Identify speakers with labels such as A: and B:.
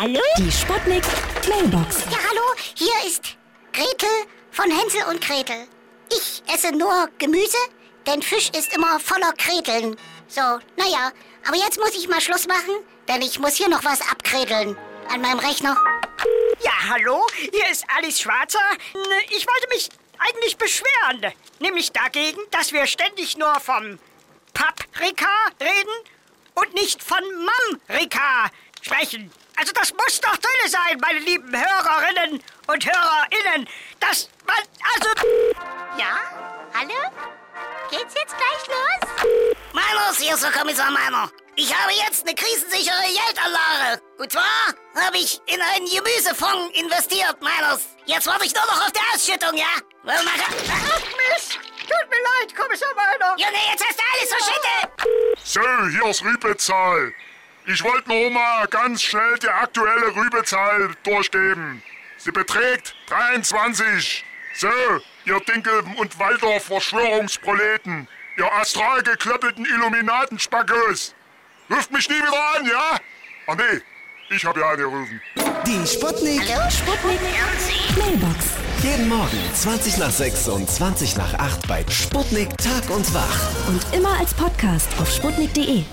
A: Hallo?
B: Die Sputnik Mailbox.
A: Ja, hallo, hier ist Gretel von Hänsel und Gretel. Ich esse nur Gemüse, denn Fisch ist immer voller Kreteln. So, naja, aber jetzt muss ich mal Schluss machen, denn ich muss hier noch was abkredeln an meinem Rechner.
C: Ja, hallo, hier ist Alice Schwarzer. Ich wollte mich eigentlich beschweren. Nämlich dagegen, dass wir ständig nur vom Paprika reden und nicht von Mamrika sprechen. Also das muss doch drin sein, meine lieben Hörerinnen und HörerInnen. Das, man, also...
A: Ja? Hallo? Geht's jetzt gleich los?
D: Meiners, hier ist der Kommissar Meiner. Ich habe jetzt eine krisensichere Geldanlage. Und zwar habe ich in einen Gemüsefonds investiert, Meiners. Jetzt warte ich nur noch auf die Ausschüttung, ja? Weil man kann...
C: Ach Mist, tut mir leid, Kommissar Meiner.
D: Junge, jetzt hast du alles verschüttet.
E: So, hier ist Rübezahl. Ich wollte nur mal ganz schnell die aktuelle Rübezahl durchgeben. Sie beträgt 23. So, ihr Dinkel- und Waldorf-Verschwörungsproleten. Ihr astral geklöppelten Illuminatenspackos. Ruft mich nie wieder an, ja? Ach nee, ich habe ja angerufen.
F: Die Sputnik.
B: Sputnik Mailbox.
F: Jeden Morgen 20 nach 6 und 20 nach 8 bei Sputnik Tag und Wach.
B: Und immer als Podcast auf sputnik.de.